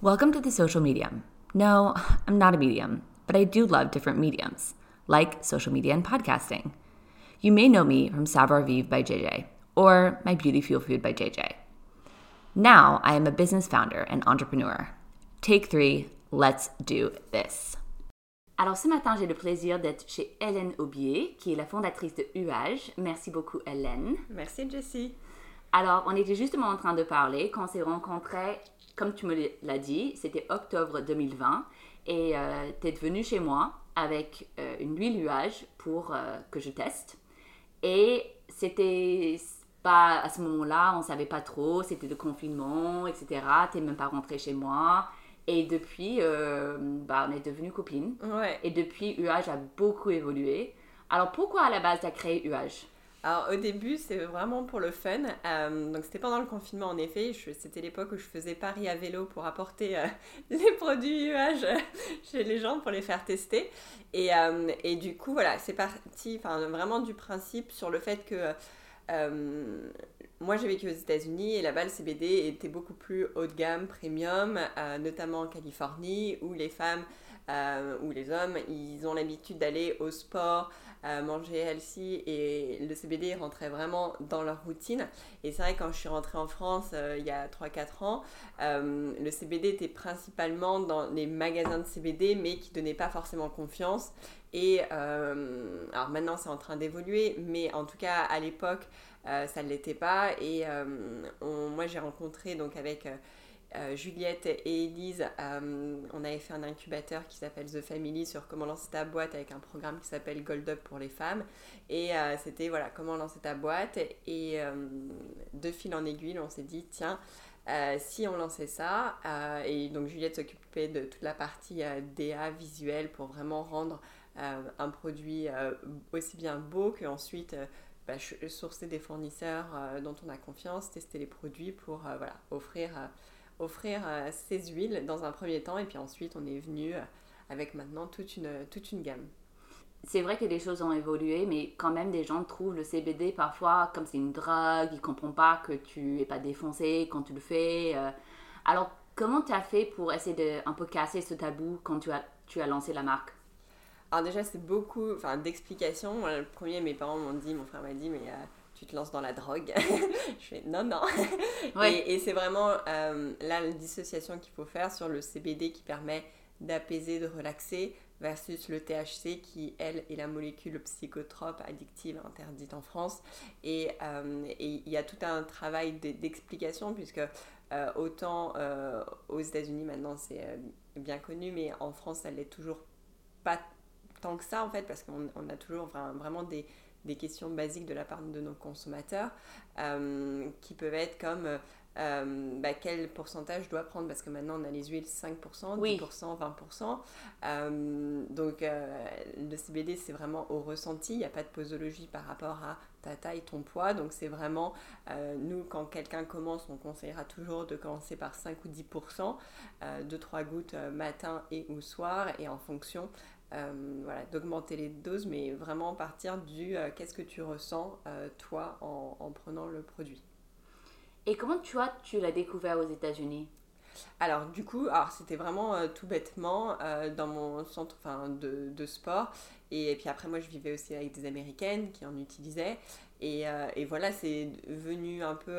Welcome to the social medium. No, I'm not a medium, but I do love different mediums, like social media and podcasting. You may know me from Savoir Vivre by JJ or My Beauty Fuel Food by JJ. Now I am a business founder and entrepreneur. Take three, let's do this. Alors ce matin, j'ai le plaisir d'être chez Hélène Aubier, qui est la fondatrice de UAGE. Merci beaucoup Hélène. Merci Jessie. Alors, on était justement en train de parler quand on s'est rencontrés, comme tu me l'as dit, c'était octobre 2020, et euh, tu es venu chez moi avec euh, une huile UAGE pour euh, que je teste. Et c'était pas à ce moment-là, on savait pas trop, c'était le confinement, etc. Tu n'es même pas rentré chez moi. Et depuis, bah, on est devenus copines. Ouais. Et depuis, UAGE a beaucoup évolué. Alors, pourquoi à la base tu as créé UAGE alors au début, c'est vraiment pour le fun. Euh, donc c'était pendant le confinement en effet. C'était l'époque où je faisais Paris à vélo pour apporter euh, les produits UH chez les gens pour les faire tester. Et, euh, et du coup, voilà, c'est parti vraiment du principe sur le fait que moi j'ai vécu aux États-Unis et là-bas le CBD était beaucoup plus haut de gamme, premium, notamment en Californie où les femmes ou les hommes, ils ont l'habitude d'aller au sport manger healthy et le CBD rentrait vraiment dans leur routine. Et c'est vrai, quand je suis rentrée en France euh, il y a 3-4 ans, euh, le CBD était principalement dans les magasins de CBD, mais qui ne donnaient pas forcément confiance. Et euh, alors maintenant, c'est en train d'évoluer, mais en tout cas, à l'époque, ça ne l'était pas. Et moi, j'ai rencontré donc avec euh, Juliette et Elise, euh, on avait fait un incubateur qui s'appelle The Family sur comment lancer ta boîte avec un programme qui s'appelle Gold Up pour les femmes. Et euh, c'était voilà, comment lancer ta boîte. Et de fil en aiguille, on s'est dit, tiens, si on lançait ça, et donc Juliette s'occupait de toute la partie DA visuelle pour vraiment rendre un produit aussi bien beau qu'ensuite bah, sourcer des fournisseurs dont on a confiance, tester les produits pour voilà, offrir offrir euh, ces huiles dans un premier temps et puis ensuite on est venu euh, avec maintenant toute une, toute une gamme. C'est vrai que les choses ont évolué, mais quand même des gens trouvent le CBD parfois comme c'est une drogue, ils ne comprennent pas que tu n'es pas défoncé quand tu le fais. Euh. Alors comment tu as fait pour essayer de un peu casser ce tabou quand tu as, tu as lancé la marque? Alors déjà, c'est beaucoup d'explications. Le premier, mes parents m'ont dit, mon frère m'a dit, mais tu te lances dans la drogue. je fais non, non. Et, c'est vraiment euh, là la dissociation qu'il faut faire sur le CBD qui permet d'apaiser, de relaxer, versus le THC qui, elle, est la molécule psychotrope addictive interdite en France. Et euh, il y a tout un travail d'explication, puisque euh, autant aux États-Unis maintenant c'est bien connu, mais en France ça l'est toujours pas tant que ça en fait, parce qu'on a toujours vraiment des des questions basiques de la part de nos consommateurs euh, qui peuvent être comme euh, bah, quel pourcentage je dois prendre parce que maintenant on a les huiles 5%, 10%, 20%. Euh, donc le CBD c'est vraiment au ressenti, il n'y a pas de posologie par rapport à ta taille, ton poids. Donc c'est vraiment, nous quand quelqu'un commence, on conseillera toujours de commencer par 5 ou 10%, 2-3 gouttes matin et ou soir et en fonction euh, voilà, d'augmenter les doses, mais vraiment partir du euh, qu'est-ce que tu ressens euh, toi en, prenant le produit. Et comment tu as tu l'as découvert aux États-Unis? Alors du coup, alors c'était vraiment tout bêtement dans mon centre enfin, de, de, sport. Et, puis après, moi, je vivais aussi avec des Américaines qui en utilisaient. Et, et voilà, c'est venu un peu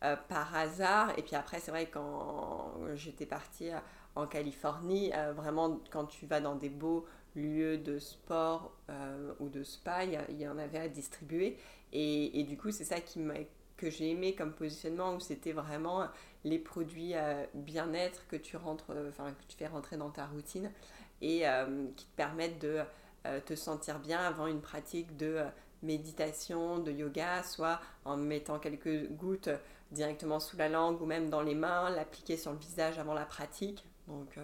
par hasard. Et puis après, c'est vrai, quand j'étais partie en Californie, vraiment, quand tu vas dans des beaux lieux de sport euh, ou de spa, il y, en avait à distribuer. Et, et du coup, c'est ça qui que j'ai aimé comme positionnement, où c'était vraiment les produits euh, bien-être que tu rentres, euh, que tu fais rentrer dans ta routine et qui te permettent de te sentir bien avant une pratique de méditation, de yoga, soit en mettant quelques gouttes directement sous la langue ou même dans les mains, l'appliquer sur le visage avant la pratique. Donc,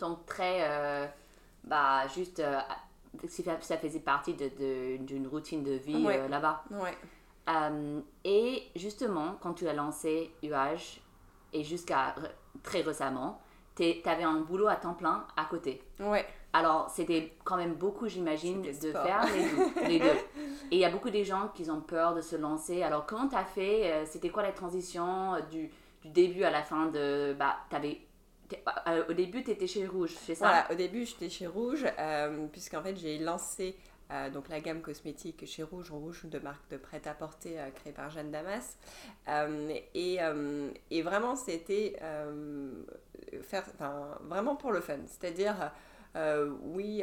donc très bah, juste, euh, ça faisait partie d'une routine de vie euh, là-bas. Ouais. Euh, et justement, quand tu as lancé UH, et jusqu'à très récemment, tu avais un boulot à temps plein à côté. Ouais. Alors, c'était quand même beaucoup, j'imagine, de faire les deux. Et il y a beaucoup de gens qui ont peur de se lancer. Alors, comment tu as fait C'était quoi la transition du, du, début à la fin de... Bah, tu avais au début, tu étais chez Rouge, c'est ça? Voilà, au début, j'étais chez Rouge, puisqu'en fait, j'ai lancé donc la gamme cosmétique chez Rouge, Rouge de marque de prêt-à-porter créée par Jeanne Damas. et, et, vraiment, c'était faire, vraiment pour le fun. C'est-à-dire, oui,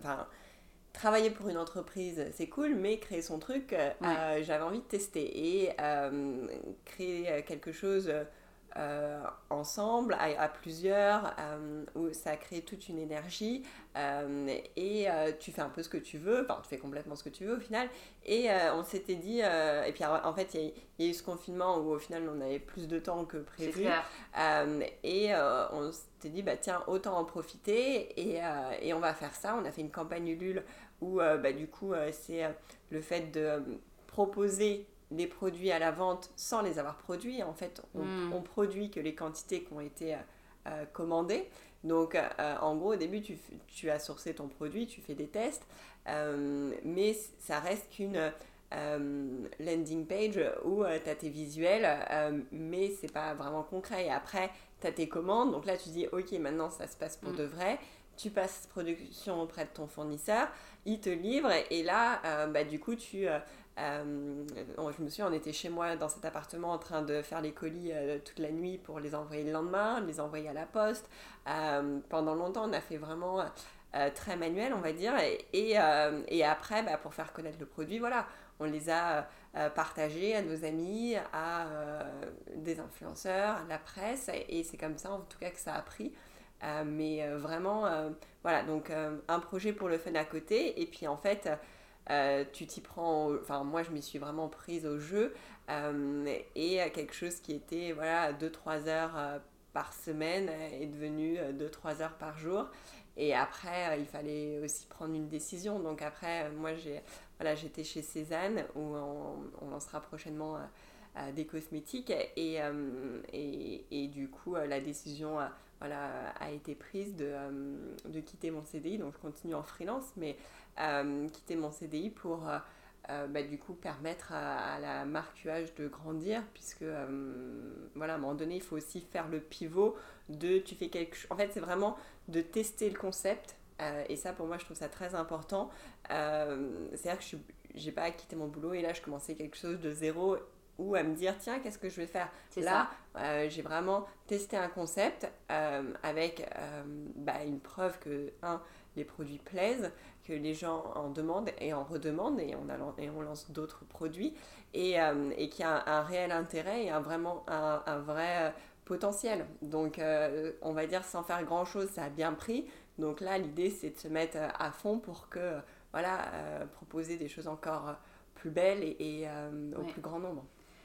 enfin travailler pour une entreprise, c'est cool, mais créer son truc, euh, j'avais envie de tester et euh, créer quelque chose euh, ensemble, à, plusieurs, où ça crée toute une énergie et tu fais un peu ce que tu veux, enfin tu fais complètement ce que tu veux au final. Et on s'était dit, et puis en fait il y, a eu ce confinement où au final on avait plus de temps que prévu. et on s'était dit, bah tiens, autant en profiter et, et, on va faire ça. On a fait une campagne Ulule où euh, bah, du coup euh, c'est euh, le fait de proposer des produits à la vente sans les avoir produits. En fait, on, hmm. produit que les quantités qui ont été commandées. Donc, en gros, au début, tu, tu, as sourcé ton produit, tu fais des tests, mais ça reste qu'une landing page où tu as tes visuels, mais c'est pas vraiment concret. Et après, tu as tes commandes. Donc là, tu dis, OK, maintenant, ça se passe pour hmm. de vrai tu passes production auprès de ton fournisseur, il te livre et là, euh, bah, du coup, tu... Euh, euh, je me souviens, on était chez moi dans cet appartement en train de faire les colis toute la nuit pour les envoyer le lendemain, les envoyer à la poste. pendant longtemps, on a fait vraiment très manuel, on va dire. Et, et, après, bah, pour faire connaître le produit, voilà, on les a partagés à nos amis, à des influenceurs, à la presse. Et c'est comme ça, en tout cas, que ça a pris. Euh, mais euh, vraiment, euh, voilà, donc un projet pour le fun à côté. Et puis en fait, tu t'y prends, enfin moi je m'y suis vraiment prise au jeu. et quelque chose qui était, voilà, 2-3 heures par semaine est devenu 2-3 heures par jour. Et après, il fallait aussi prendre une décision. Donc après, moi, j'ai, voilà, j'étais chez Cézanne, où on, lancera prochainement des cosmétiques. Et, et, et, du coup, la décision voilà, a été prise de, euh, de, quitter mon CDI. Donc je continue en freelance, mais euh, quitter mon CDI pour euh, bah, du coup permettre à, la marque UH de grandir, puisque voilà, à un moment donné, il faut aussi faire le pivot de tu fais quelque chose. En fait, c'est vraiment de tester le concept. et ça, pour moi, je trouve ça très important. C'est-à-dire que je n'ai pas quitté mon boulot et là, je commençais quelque chose de zéro ou à me dire tiens qu'est-ce que je vais faire? Là euh, j'ai vraiment testé un concept euh, avec euh, bah, une preuve que un les produits plaisent que les gens en demandent et en redemandent et on, a, et on lance d'autres produits. Et, et qui a un, réel intérêt et un, vraiment un, un vrai potentiel. Donc on va dire sans faire grand chose ça a bien pris. Donc là l'idée c'est de se mettre à fond pour que voilà proposer des choses encore plus belles et, au plus grand nombre.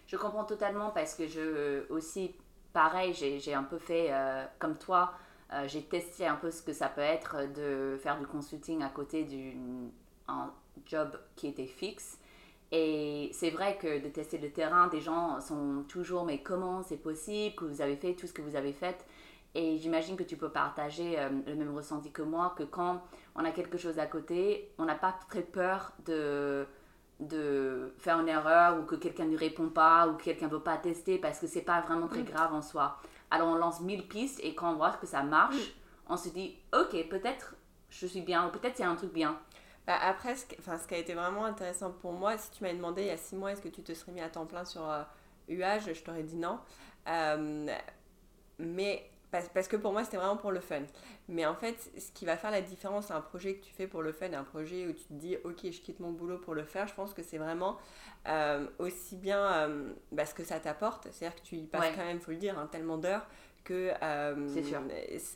Je comprends totalement parce que je aussi, pareil, j'ai un peu fait euh, comme toi. Euh, j'ai testé un peu ce que ça peut être de faire du consulting à côté d'un job qui était fixe. Et c'est vrai que de tester le terrain, des gens sont toujours mais comment c'est possible que vous avez fait tout ce que vous avez fait? Et j'imagine que tu peux partager euh, le même ressenti que moi, que quand on a quelque chose à côté, on n'a pas très peur de de faire une erreur ou que quelqu'un ne répond pas ou que quelqu'un ne veut pas tester parce que c'est pas vraiment très grave en soi. Alors on lance 1000 pistes et quand on voit que ça marche, on se dit ok, peut-être je suis bien ou peut-être il y a un truc bien. Bah après, ce, enfin, ce qui a été vraiment intéressant pour moi, si tu m'avais demandé il y a 6 mois est-ce que tu te serais mis à temps plein sur UH, je t'aurais dit non. Euh, mais parce, que pour moi, c'était vraiment pour le fun. Mais en fait, ce qui va faire la différence, un projet que tu fais pour le fun, un projet où tu te dis, ok, je quitte mon boulot pour le faire, je pense que c'est vraiment euh, aussi bien euh, bah, ce que ça t'apporte. C'est-à-dire que tu y passes quand même, il faut le dire, hein, tellement d'heures que euh,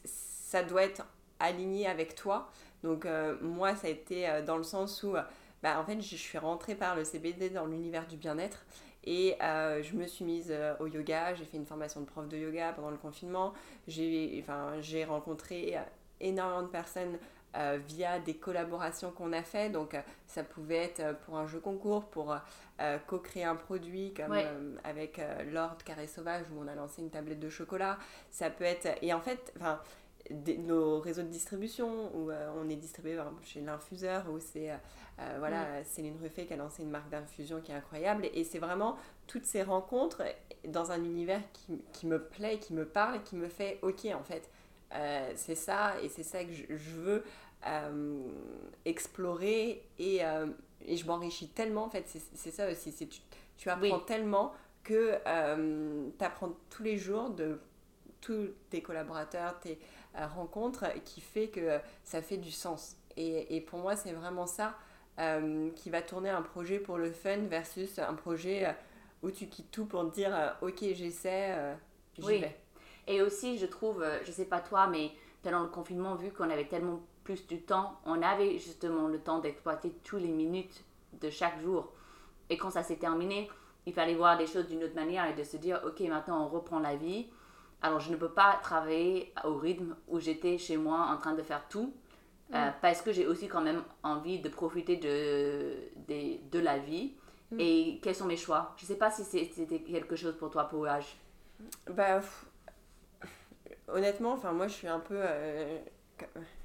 ça doit être aligné avec toi. Donc moi, ça a été dans le sens où, bah, en fait, je suis rentrée par le CBD dans l'univers du bien-être. Et euh, je me suis mise euh, au yoga, j'ai fait une formation de prof de yoga pendant le confinement. J'ai enfin, rencontré euh, énormément de personnes via des collaborations qu'on a fait. Donc ça pouvait être pour un jeu concours, pour co-créer un produit comme avec Lord Carré Sauvage où on a lancé une tablette de chocolat. Ça peut être... Et en fait, enfin nos réseaux de distribution, où on est distribué chez l'infuseur, où c'est voilà, mm. Céline Ruffet qui a lancé une marque d'infusion qui est incroyable. Et, c'est vraiment toutes ces rencontres dans un univers qui, qui, me plaît, qui me parle, qui me fait OK en fait. c'est ça, et c'est ça que je, je veux explorer et et je m'enrichis tellement, en fait, c'est ça aussi, c'est tu, tu apprends tellement que euh, tu apprends tous les jours de tous tes collaborateurs, tes euh, rencontres, qui fait que ça fait du sens. Et, et pour moi, c'est vraiment ça euh, qui va tourner un projet pour le fun versus un projet où tu quittes tout pour te dire, ok, j'essaie, j'y oui. vais. Et aussi, je trouve, je sais pas toi, mais pendant le confinement, vu qu'on avait tellement plus du temps, on avait justement le temps d'exploiter toutes les minutes de chaque jour. Et quand ça s'est terminé, il fallait voir les choses d'une autre manière et de se dire, ok, maintenant on reprend la vie. Alors je ne peux pas travailler au rythme où j'étais chez moi en train de faire tout, euh, mm. parce que j'ai aussi quand même envie de profiter de, de, de la vie. Mm. Et quels sont mes choix? Je ne sais pas si c'était quelque chose pour toi, pour l'âge. Bah, honnêtement, enfin moi je suis un peu... Euh,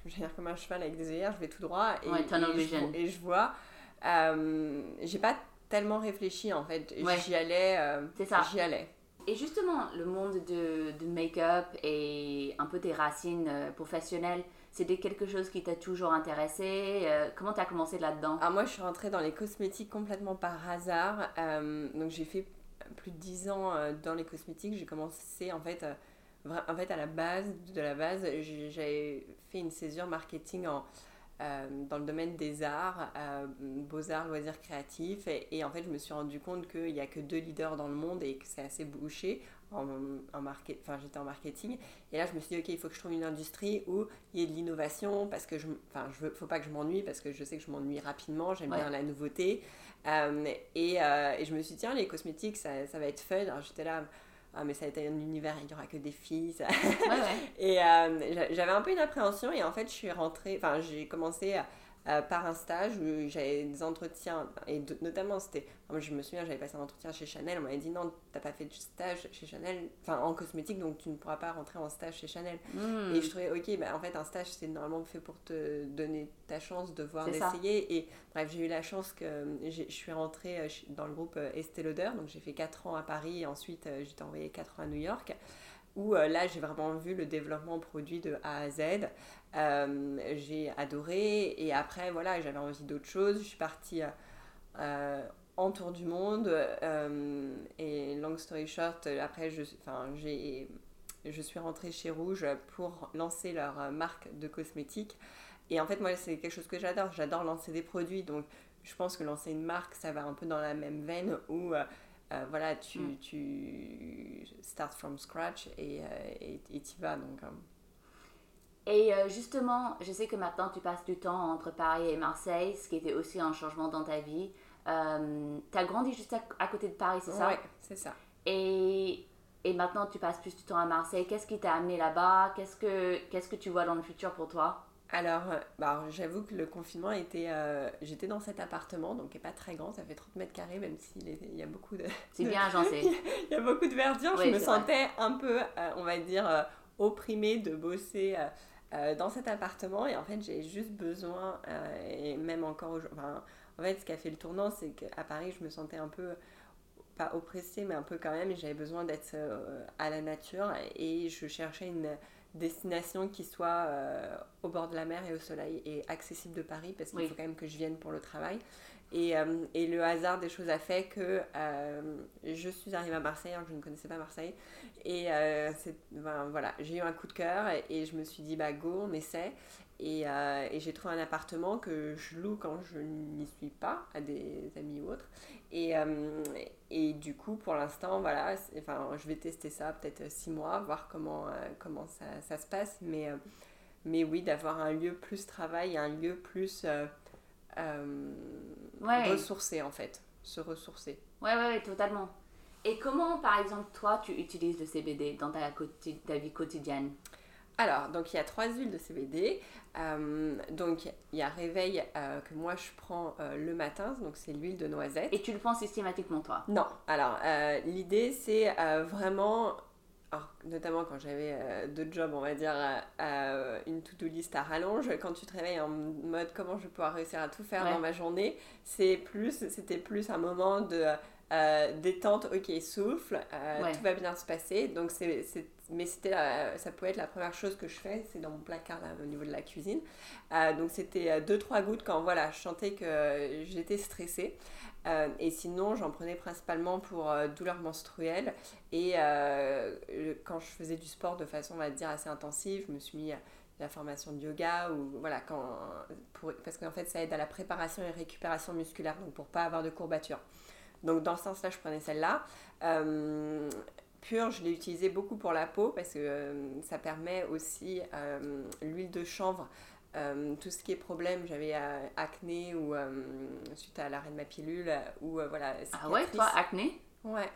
je vais dire comme un cheval avec des œillères, je vais tout droit et, et, je, vois. Euh, j'ai pas tellement réfléchi en fait. J'y allais. Euh, c'est ça. J'y allais. Et justement, le monde de, make-up et un peu tes racines euh, professionnelles, c'était quelque chose qui t'a toujours intéressé Comment tu as commencé là-dedans? Alors moi, je suis rentrée dans les cosmétiques complètement par hasard. donc j'ai fait plus de 10 ans dans les cosmétiques. J'ai commencé en fait en fait, à la base de la base, j'avais fait une césure marketing en, euh, dans le domaine des arts, euh, beaux-arts, loisirs créatifs. Et, en fait, je me suis rendu compte qu'il n'y a que deux leaders dans le monde et que c'est assez bouché. En, en market, enfin, j'étais en marketing. Et là, je me suis dit, OK, il faut que je trouve une industrie où il y ait de l'innovation parce que je enfin, je veux, faut pas que je m'ennuie parce que je sais que je m'ennuie rapidement. J'aime bien la nouveauté. Euh, et, et, je me suis dit, tiens, les cosmétiques, ça, ça va être fun. J'étais là ah mais ça a été un univers, il n'y aura que des filles. et euh, j'avais un peu une appréhension et en fait je suis rentrée, enfin j'ai commencé à, euh, par un stage où j'avais des entretiens, et notamment c'était, moi je me souviens, j'avais passé un entretien chez Chanel, on m'avait dit non, t'as pas fait de stage chez Chanel, enfin en cosmétique, donc tu ne pourras pas rentrer en stage chez Chanel. Hmm. Et je trouvais, ok, bah, en fait un stage c'est normalement fait pour te donner ta chance de voir, d'essayer. Et bref, j'ai eu la chance que je suis rentrée euh, dans le groupe euh, Estée Lauder, donc j'ai fait 4 ans à Paris, et ensuite j'étais envoyée 4 ans à New York où là j'ai vraiment vu le développement produit de A à Z. Euh, j'ai adoré et après voilà j'avais envie d'autre chose. Je suis partie euh, en tour du monde euh, et long story short après je, je suis rentrée chez Rouge pour lancer leur marque de cosmétiques et en fait moi c'est quelque chose que j'adore. J'adore lancer des produits donc je pense que lancer une marque ça va un peu dans la même veine où voilà, tu, mm. tu start from scratch et tu y vas. Donc, et euh, justement, je sais que maintenant tu passes du temps entre Paris et Marseille, ce qui était aussi un changement dans ta vie. Euh, tu as grandi juste à, côté de Paris, c'est ça? Oui, c'est ça. Et, et, maintenant tu passes plus du temps à Marseille. Qu'est-ce qui t'a amené là-bas? Qu'est-ce que Qu'est-ce que tu vois dans le futur pour toi? Alors, euh, bah, j'avoue que le confinement était. J'étais dans cet appartement, donc qui n'est pas très grand, ça fait 30 mètres carrés, même s'il y a beaucoup de. C'est bien j'en sais. il y a beaucoup de verdure. je me sentais un peu, on va dire, opprimée de bosser euh, dans cet appartement et en fait j'ai juste besoin euh, et même encore aujourd'hui enfin, en fait ce qui a fait le tournant c'est qu'à Paris je me sentais un peu pas oppressée mais un peu quand même et j'avais besoin d'être euh, à la nature et je cherchais une destination qui soit au bord de la mer et au soleil et accessible de Paris parce qu'il faut quand même que je vienne pour le travail et, euh, et, le hasard des choses a fait que euh, je suis arrivée à Marseille, alors que je ne connaissais pas Marseille. Et euh, ben, voilà, j'ai eu un coup de cœur et, je me suis dit, bah go, on essaie. Et, et j'ai trouvé un appartement que je loue quand je n'y suis pas, à des amis ou autres. Et, et du coup, pour l'instant, voilà, enfin, je vais tester ça peut-être six mois, voir comment, comment ça, ça, se passe. Mais, mais oui, d'avoir un lieu plus travail, un lieu plus euh, ressourcer en fait, se ressourcer. Ouais, ouais, ouais, totalement. Et comment, par exemple, toi, tu utilises le CBD dans ta, ta vie quotidienne? Alors, donc il y a trois huiles de CBD. Euh, donc il y a réveil euh, que moi je prends le matin, donc c'est l'huile de noisette. Et tu le prends systématiquement toi? Non. Alors l'idée c'est vraiment notamment quand j'avais deux jobs, on va dire, une to-do list à rallonge, quand tu te réveilles en mode comment je vais pouvoir réussir à tout faire dans ma journée, c'est plus, c'était plus un moment de détente, ok, souffle, tout va bien se passer. Donc c'est mais c'était ça pouvait être la première chose que je fais, c'est dans mon placard là, au niveau de la cuisine. Euh, donc c'était 2-3 euh, gouttes quand voilà, je sentais que j'étais stressée. Euh, et sinon, j'en prenais principalement pour douleurs menstruelles. Et quand je faisais du sport de façon, on va dire, assez intensive, je me suis mis à la formation de yoga ou voilà quand pour, parce qu'en fait ça aide à la préparation et récupération musculaire donc pour pas avoir de courbatures donc dans ce sens là je prenais celle-là pur, je l'ai utilisé beaucoup pour la peau parce que euh, ça permet aussi euh, l'huile de chanvre. Euh, tout ce qui est problème, j'avais acné ou suite à l'arrêt de ma pilule ou voilà. Ah ouais, toi acné? Ouais.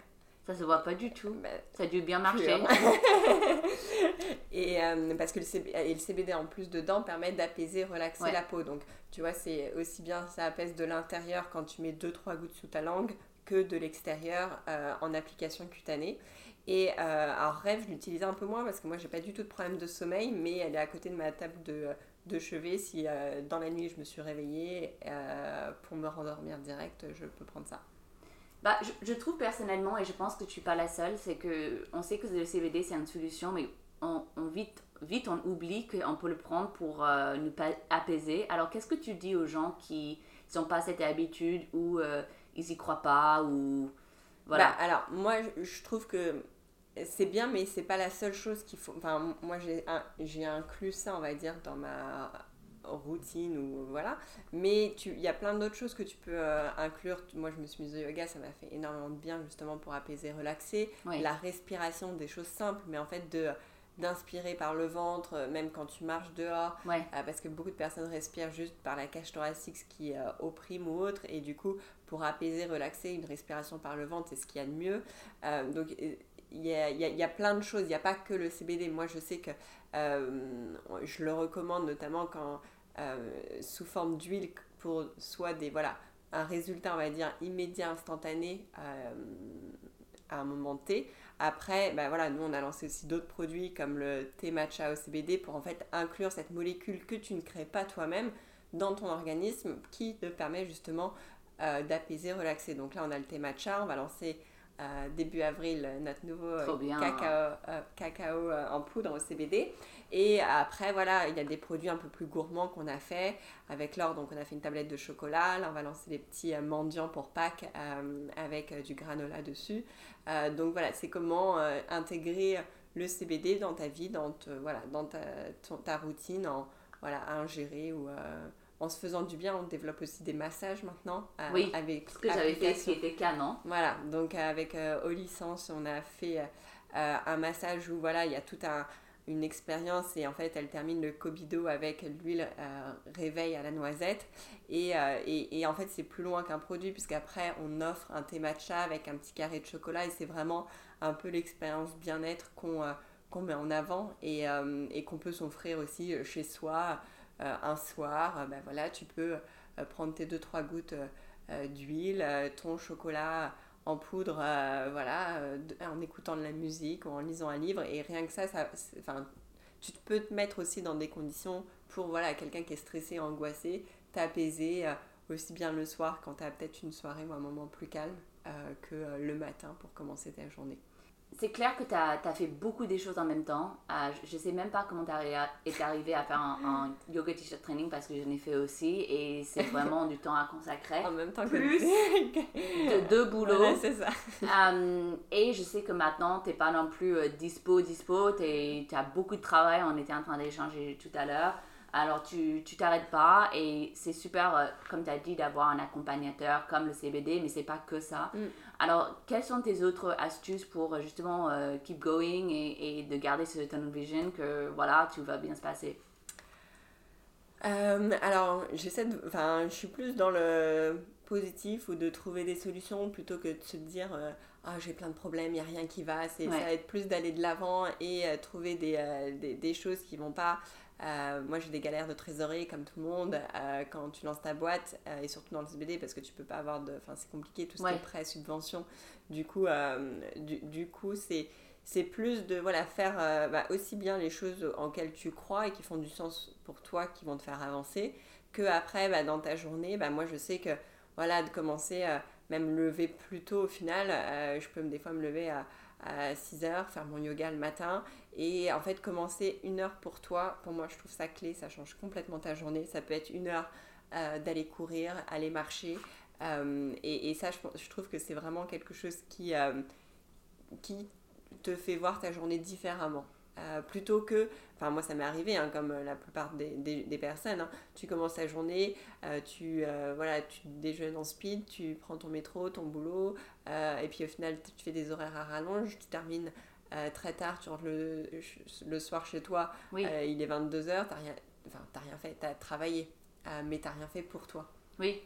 Ça se voit pas du tout. Bah, ça a dû bien marcher. et parce que le CBD, le CBD en plus dedans permet d'apaiser, relaxer la peau. Donc tu vois, c'est aussi bien ça apaise de l'intérieur quand tu mets 2-3 gouttes sous ta langue que de l'extérieur en application cutanée. Et euh, alors rêve, je l'utilisais un peu moins parce que moi j'ai pas du tout de problème de sommeil, mais elle est à côté de ma table de, de chevet. Si euh, dans la nuit je me suis réveillée euh, pour me rendormir direct, je peux prendre ça. Bah, je, trouve personnellement, et je pense que tu n'es pas la seule, c'est que on sait que le CBD c'est une solution, mais on, on vite, vite on oublie qu'on peut le prendre pour ne pas apaiser. Alors qu'est-ce que tu dis aux gens qui n'ont pas cette habitude ou ils y croient pas ou voilà. Bah, alors moi je trouve que c'est bien, mais c'est pas la seule chose qu'il faut. Enfin, moi, j'ai inclus ça, on va dire, dans ma routine ou voilà. Mais il y a plein d'autres choses que tu peux euh, inclure. Moi, je me suis mise au yoga, ça m'a fait énormément de bien, justement, pour apaiser, relaxer. La respiration, des choses simples, mais en fait, de d'inspirer par le ventre, euh, même quand tu marches dehors, euh, parce que beaucoup de personnes respirent juste par la cage thoracique, ce qui opprime ou autre, et du coup, pour apaiser, relaxer, une respiration par le ventre, c'est ce qu'il y a de mieux. donc, il y a, y a, plein de choses, il n'y a pas que le CBD. Moi, je sais que euh, je le recommande notamment quand euh, sous forme d'huile pour soit des voilà un résultat, on va dire immédiat, instantané euh, à un moment T. Après, ben voilà, nous on a lancé aussi d'autres produits comme le thé matcha au CBD pour en fait inclure cette molécule que tu ne crées pas toi-même dans ton organisme qui te permet justement d'apaiser, relaxer. Donc là, on a le thé matcha, on va lancer début avril notre nouveau euh, cacao, euh, cacao euh, en poudre au CBD. Et après, voilà, il y a des produits un peu plus gourmands qu'on a fait avec l'or. Donc, on a fait une tablette de chocolat. Là, on va lancer des petits mendiants pour Pâques avec du granola dessus. donc, voilà, c'est comment intégrer le CBD dans ta vie, dans, voilà, dans ta, ta routine, en, voilà, à ingérer ou en se faisant du bien, on développe aussi des massages maintenant. Euh, oui, avec ce que j'avais fait, ce qui était canon. Voilà, donc avec euh, on a fait euh, un massage où voilà, il y a toute un, une expérience et en fait elle termine le cobido avec l'huile euh, réveil à la noisette et, et, et en fait c'est plus loin qu'un produit puisqu'après on offre un thé matcha avec un petit carré de chocolat et c'est vraiment un peu l'expérience bien-être qu'on qu'on met en avant et, et qu'on peut s'offrir aussi chez soi euh, un soir, euh, ben voilà, tu peux euh, prendre tes 2-3 gouttes d'huile, ton chocolat en poudre, voilà, en écoutant de la musique ou en lisant un livre. Et rien que ça, ça enfin, tu peux te mettre aussi dans des conditions pour voilà, quelqu'un qui est stressé, angoissé, t'apaiser aussi bien le soir quand tu as peut-être une soirée ou un moment plus calme que le matin pour commencer ta journée c'est clair que tu as, fait beaucoup des choses en même temps. Euh, je ne sais même pas comment tu es arrivé à faire un, yoga t-shirt training parce que je l'ai fait aussi et c'est vraiment du temps à consacrer. En même temps Plus de deux boulots. c'est ça. Euh, et je sais que maintenant, tu n'es pas non plus euh, dispo, dispo. Tu as beaucoup de travail. On était en train d'échanger tout à l'heure. Alors, tu t'arrêtes pas et c'est super, euh, comme tu as dit, d'avoir un accompagnateur comme le CBD, mais c'est pas que ça. Mm. Alors, quelles sont tes autres astuces pour euh, justement euh, keep going et, de garder ce tunnel vision que voilà, tout va bien se passer? Alors, j'essaie de. Enfin, je suis plus dans le positif ou de trouver des solutions plutôt que de se dire ah, j'ai plein de problèmes, il n'y a rien qui va. C'est, Ça va être plus d'aller de l'avant et trouver des, des, des, choses qui vont pas euh, moi, j'ai des galères de trésorerie comme tout le monde euh, quand tu lances ta boîte euh, et surtout dans le CBD parce que tu peux pas avoir de. Enfin, c'est compliqué tout ce qui est prêt, subvention. Du coup, du, du, coup c'est c'est plus de voilà, faire bah, aussi bien les choses en lesquelles tu crois et qui font du sens pour toi, qui vont te faire avancer, que après, bah, dans ta journée, bah, moi je sais que voilà, de commencer, même lever plus tôt au final, je peux des fois me lever à, à 6 heures, faire mon yoga le matin et en fait commencer une heure pour toi, pour moi je trouve ça clé, ça change complètement ta journée, ça peut être une heure euh, d'aller courir, aller marcher. Euh, et, ça, je, trouve que c'est vraiment quelque chose qui, euh, qui te fait voir ta journée différemment. plutôt que, enfin moi ça m'est arrivé, hein, comme la plupart des, des, personnes, hein. tu commences ta journée, tu, voilà, tu déjeunes en speed, tu prends ton métro, ton boulot, et puis au final tu fais des horaires à rallonge, tu termines très tard, tu rentres le, le soir chez toi, il est 22h, tu rien, enfin, rien fait, tu as travaillé. Euh, mais tu n'as rien fait pour toi. Oui.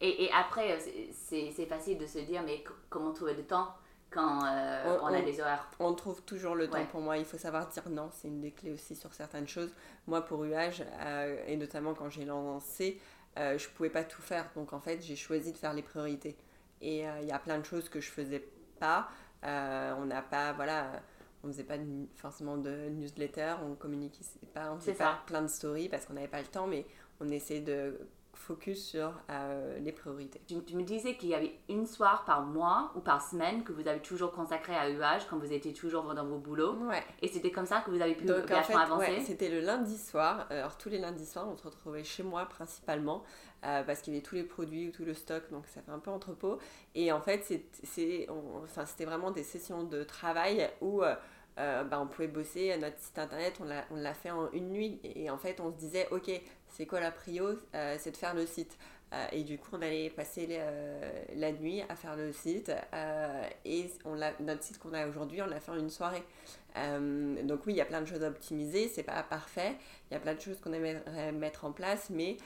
Et, et après, euh, c'est facile de se dire, mais comment trouver du temps quand euh, on, a des horaires? On trouve toujours le temps pour moi. Il faut savoir dire non, c'est une des clés aussi sur certaines choses. Moi, pour UH, et notamment quand j'ai lancé, je ne pouvais pas tout faire. Donc en fait, j'ai choisi de faire les priorités. Et il y a plein de choses que je faisais pas. On n'a pas, voilà, on faisait pas forcément de newsletter, on communiquait pas, on faisait pas plein de stories parce qu'on n'avait pas le temps, mais on essaie de focus sur euh, les priorités. Tu, me disais qu'il y avait une soir par mois ou par semaine que vous avez toujours consacré à UH quand vous étiez toujours dans vos boulots. Ouais. Et c'était comme ça que vous avez pu Donc, vachement avancer C'était le lundi soir. Euh, alors tous les lundis soirs, on se retrouvait chez moi principalement euh, parce qu'il y avait tous les produits ou tout le stock, donc ça fait un peu entrepôt. Et en fait, c'était enfin, vraiment des sessions de travail où... bah, on pouvait bosser notre site internet, on l'a fait en une nuit et en fait on se disait ok c'est quoi la prio euh, C'est de faire le site. Euh, et du coup, on allait passer euh, la nuit à faire le site. et on notre site qu'on a aujourd'hui, on l'a fait en une soirée. donc oui, il y a plein de choses à optimiser. C'est pas parfait. Il y a plein de choses qu'on aimerait mettre en place. Mais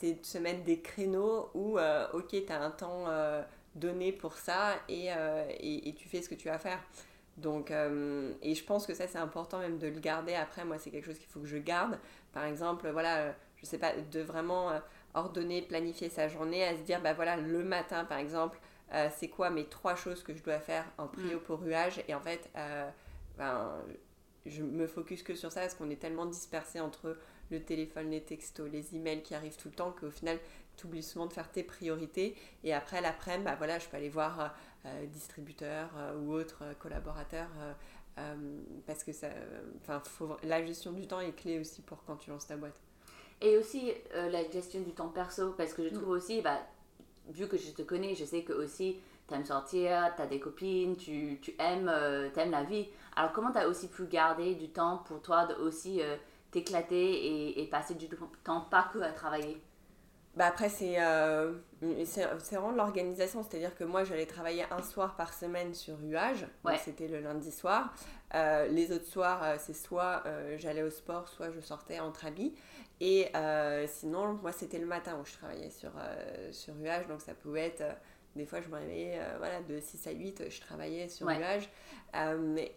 c'est de se mettre des créneaux où, ok, tu as un temps donné pour ça et, et, tu fais ce que tu as à faire. Donc, et je pense que ça, c'est important même de le garder. Après, moi, c'est quelque chose qu'il faut que je garde. Par exemple, voilà je sais pas, de vraiment euh, ordonner, planifier sa journée, à se dire, bah voilà, le matin par exemple, euh, c'est quoi mes trois choses que je dois faire en prio mm. pour ruage? Et en fait, euh, ben, je me focus que sur ça parce qu'on est tellement dispersé entre le téléphone, les textos, les emails qui arrivent tout le temps qu'au final, tu oublies souvent de faire tes priorités. Et après, l'après-midi, bah voilà, je peux aller voir euh, distributeurs ou autres collaborateurs parce que ça, faut, la gestion du temps est clé aussi pour quand tu lances ta boîte. Et aussi euh, la gestion du temps perso, parce que je trouve aussi, bah, vu que je te connais, je sais que aussi tu aimes sortir, tu as des copines, tu, tu aimes, euh, aimes la vie. Alors comment tu as aussi pu garder du temps pour toi de aussi euh, t'éclater et, et, passer du temps pas que à travailler? Bah après, c'est euh, vraiment de l'organisation. C'est-à-dire que moi, j'allais travailler un soir par semaine sur UAGE. C'était le lundi soir. les autres soirs, c'est soit j'allais au sport, soit je sortais entre habits. Et euh, sinon, moi, c'était le matin où je travaillais sur, euh, sur UH, donc ça pouvait être. Euh, des fois, je me réveillais voilà, de 6 à 8, je travaillais sur UH.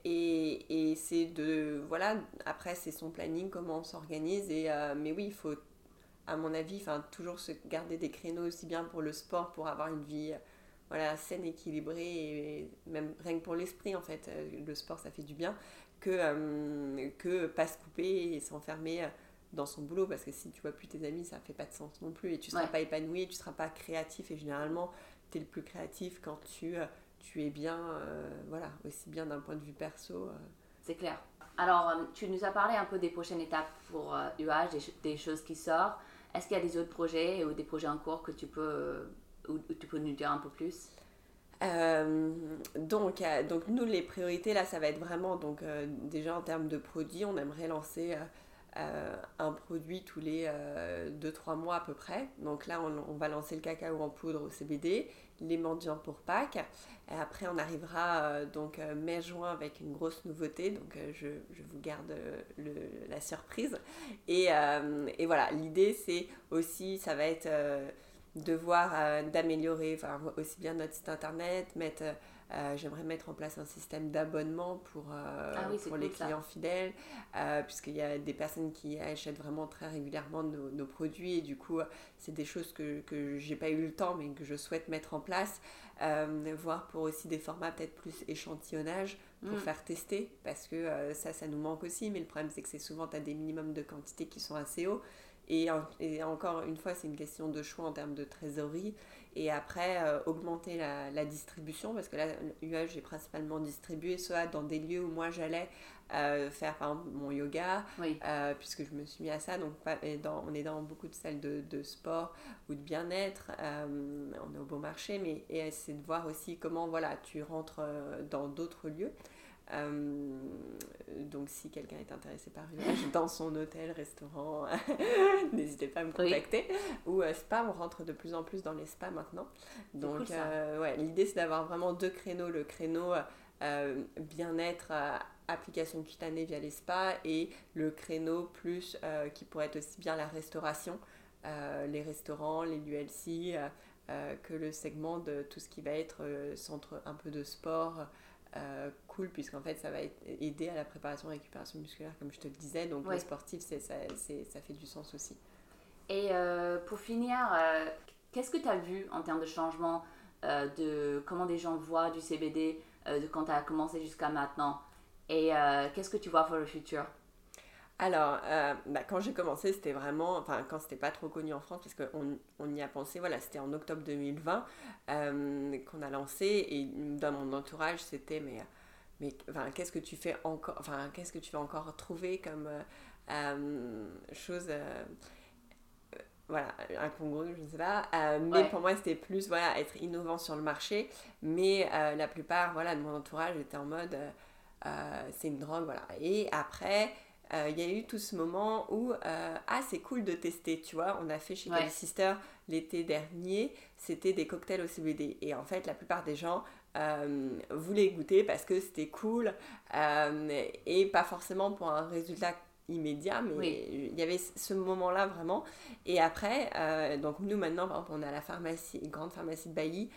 et et c'est de. Voilà, après, c'est son planning, comment on s'organise. Et, mais oui, il faut, à mon avis, toujours se garder des créneaux aussi bien pour le sport, pour avoir une vie voilà, saine, équilibrée, et même rien que pour l'esprit, en fait. Le sport, ça fait du bien, que, que pas se couper et s'enfermer dans son boulot parce que si tu vois plus tes amis ça fait pas de sens non plus et tu seras pas épanoui tu seras pas créatif et généralement tu es le plus créatif quand tu, euh, tu es bien euh, voilà aussi bien d'un point de vue perso euh. c'est clair. Alors tu nous as parlé un peu des prochaines étapes pour UH des, choses qui sortent. Est-ce qu'il y a des autres projets ou des projets en cours que tu peux ou, tu peux nous dire un peu plus? Donc, donc nous les priorités là ça va être vraiment donc déjà en termes de produits on aimerait lancer euh, un produit tous les 2-3 euh, mois à peu près. Donc là, on, va lancer le cacao en poudre au CBD, les mendiants pour Pâques. Et après, on arrivera euh, donc mai-juin avec une grosse nouveauté. Donc je, je, vous garde le, la surprise. Et, et voilà, l'idée, c'est aussi, ça va être de voir, d'améliorer aussi bien notre site internet, mettre j'aimerais mettre en place un système d'abonnement pour, ah pour les clients fidèles, puisqu'il y a des personnes qui achètent vraiment très régulièrement nos, nos produits et du coup, c'est des choses que, que j'ai pas eu le temps mais que je souhaite mettre en place, voire pour aussi des formats peut-être plus échantillonnage pour mm. faire tester, parce que ça, ça nous manque aussi, mais le problème c'est que c'est souvent, tu as des minimums de quantité qui sont assez hauts. Et, encore une fois, c'est une question de choix en termes de trésorerie. Et après, euh, augmenter la, distribution, parce que là, l'UH, j'ai principalement distribué soit dans des lieux où moi j'allais euh, faire par exemple mon yoga, euh, puisque je me suis mis à ça. Donc, dans, on est dans beaucoup de salles de, de sport ou de bien-être. on est au beau marché, mais c'est de voir aussi comment voilà, tu rentres dans d'autres lieux. Euh, donc si quelqu'un est intéressé par une dans son hôtel, restaurant, n'hésitez pas à me contacter. Ou euh, spa, on rentre de plus en plus dans les spas maintenant. Donc euh, ouais, l'idée c'est d'avoir vraiment deux créneaux. Le créneau bien-être, application cutanée via les spas et le créneau plus qui pourrait être aussi bien la restauration, les restaurants, les ULC, que le segment de tout ce qui va être centre un peu de sport. Euh, cool puisqu'en fait ça va aider à la préparation et récupération musculaire comme je te le disais. Donc ouais. les sportifs ça, ça fait du sens aussi. Et euh, pour finir euh, qu'est-ce que tu as vu en termes de changement de comment des gens voient du CBD de quand tu as commencé jusqu'à maintenant? Et qu'est-ce que tu vois pour le futur? Alors, euh, bah, quand j'ai commencé, c'était vraiment, enfin, quand c'était pas trop connu en France, parce qu'on on y a pensé, voilà, c'était en octobre 2020 euh, qu'on a lancé, et dans mon entourage, c'était, mais, mais enfin, qu'est-ce que tu fais encore, enfin, qu'est-ce que tu vas encore trouver comme euh, chose, voilà, incongru, je ne sais pas, mais pour moi, c'était plus, voilà, être innovant sur le marché, mais la plupart, voilà, de mon entourage était en mode, c'est une drogue, voilà, et après, il y a eu tout ce moment où euh, ah c'est cool de tester tu vois on a fait chez ouais. Sister l'été dernier c'était des cocktails au CBD et en fait la plupart des gens euh, voulaient goûter parce que c'était cool et pas forcément pour un résultat immédiat, mais il y avait ce moment-là vraiment. Et après, donc nous maintenant, par exemple, on a la pharmacie, grande pharmacie de Bailly,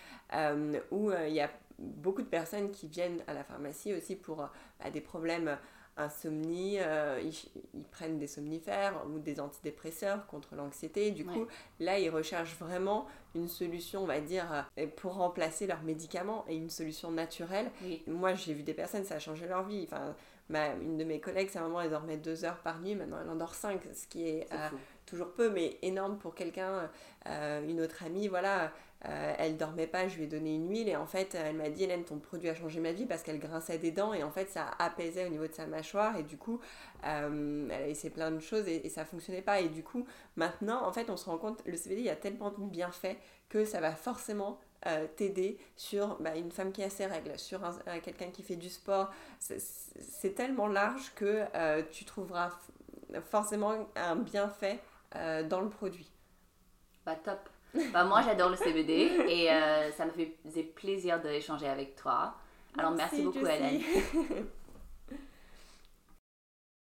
où il y a beaucoup de personnes qui viennent à la pharmacie aussi pour bah, des problèmes insomnie, euh, ils, prennent des somnifères ou des antidépresseurs contre l'anxiété. Du coup, là, ils recherchent vraiment une solution, on va dire, euh, pour remplacer leurs médicaments et une solution naturelle. Moi, j'ai vu des personnes, ça a changé leur vie. Enfin, ma, une de mes collègues, sa maman, elle dormait deux heures par nuit, maintenant elle en dort cinq, ce qui est, euh, toujours peu, mais énorme pour quelqu'un. une autre amie, voilà, euh, elle dormait pas, je lui ai donné une huile et en fait elle m'a dit Hélène ton produit a changé ma vie parce qu'elle grinçait des dents et en fait ça apaisait au niveau de sa mâchoire et du coup euh, elle a essayé plein de choses et, ça fonctionnait pas et du coup maintenant en fait on se rend compte le CBD il y a tellement de bienfaits que ça va forcément euh, t'aider sur bah, une femme qui a ses règles, sur quelqu'un qui fait du sport. C'est tellement large que tu trouveras forcément un bienfait dans le produit. Bah top. Bah, moi, j'adore le CBD et euh, ça me faisait plaisir d'échanger avec toi. Alors, merci, merci beaucoup, Hélène.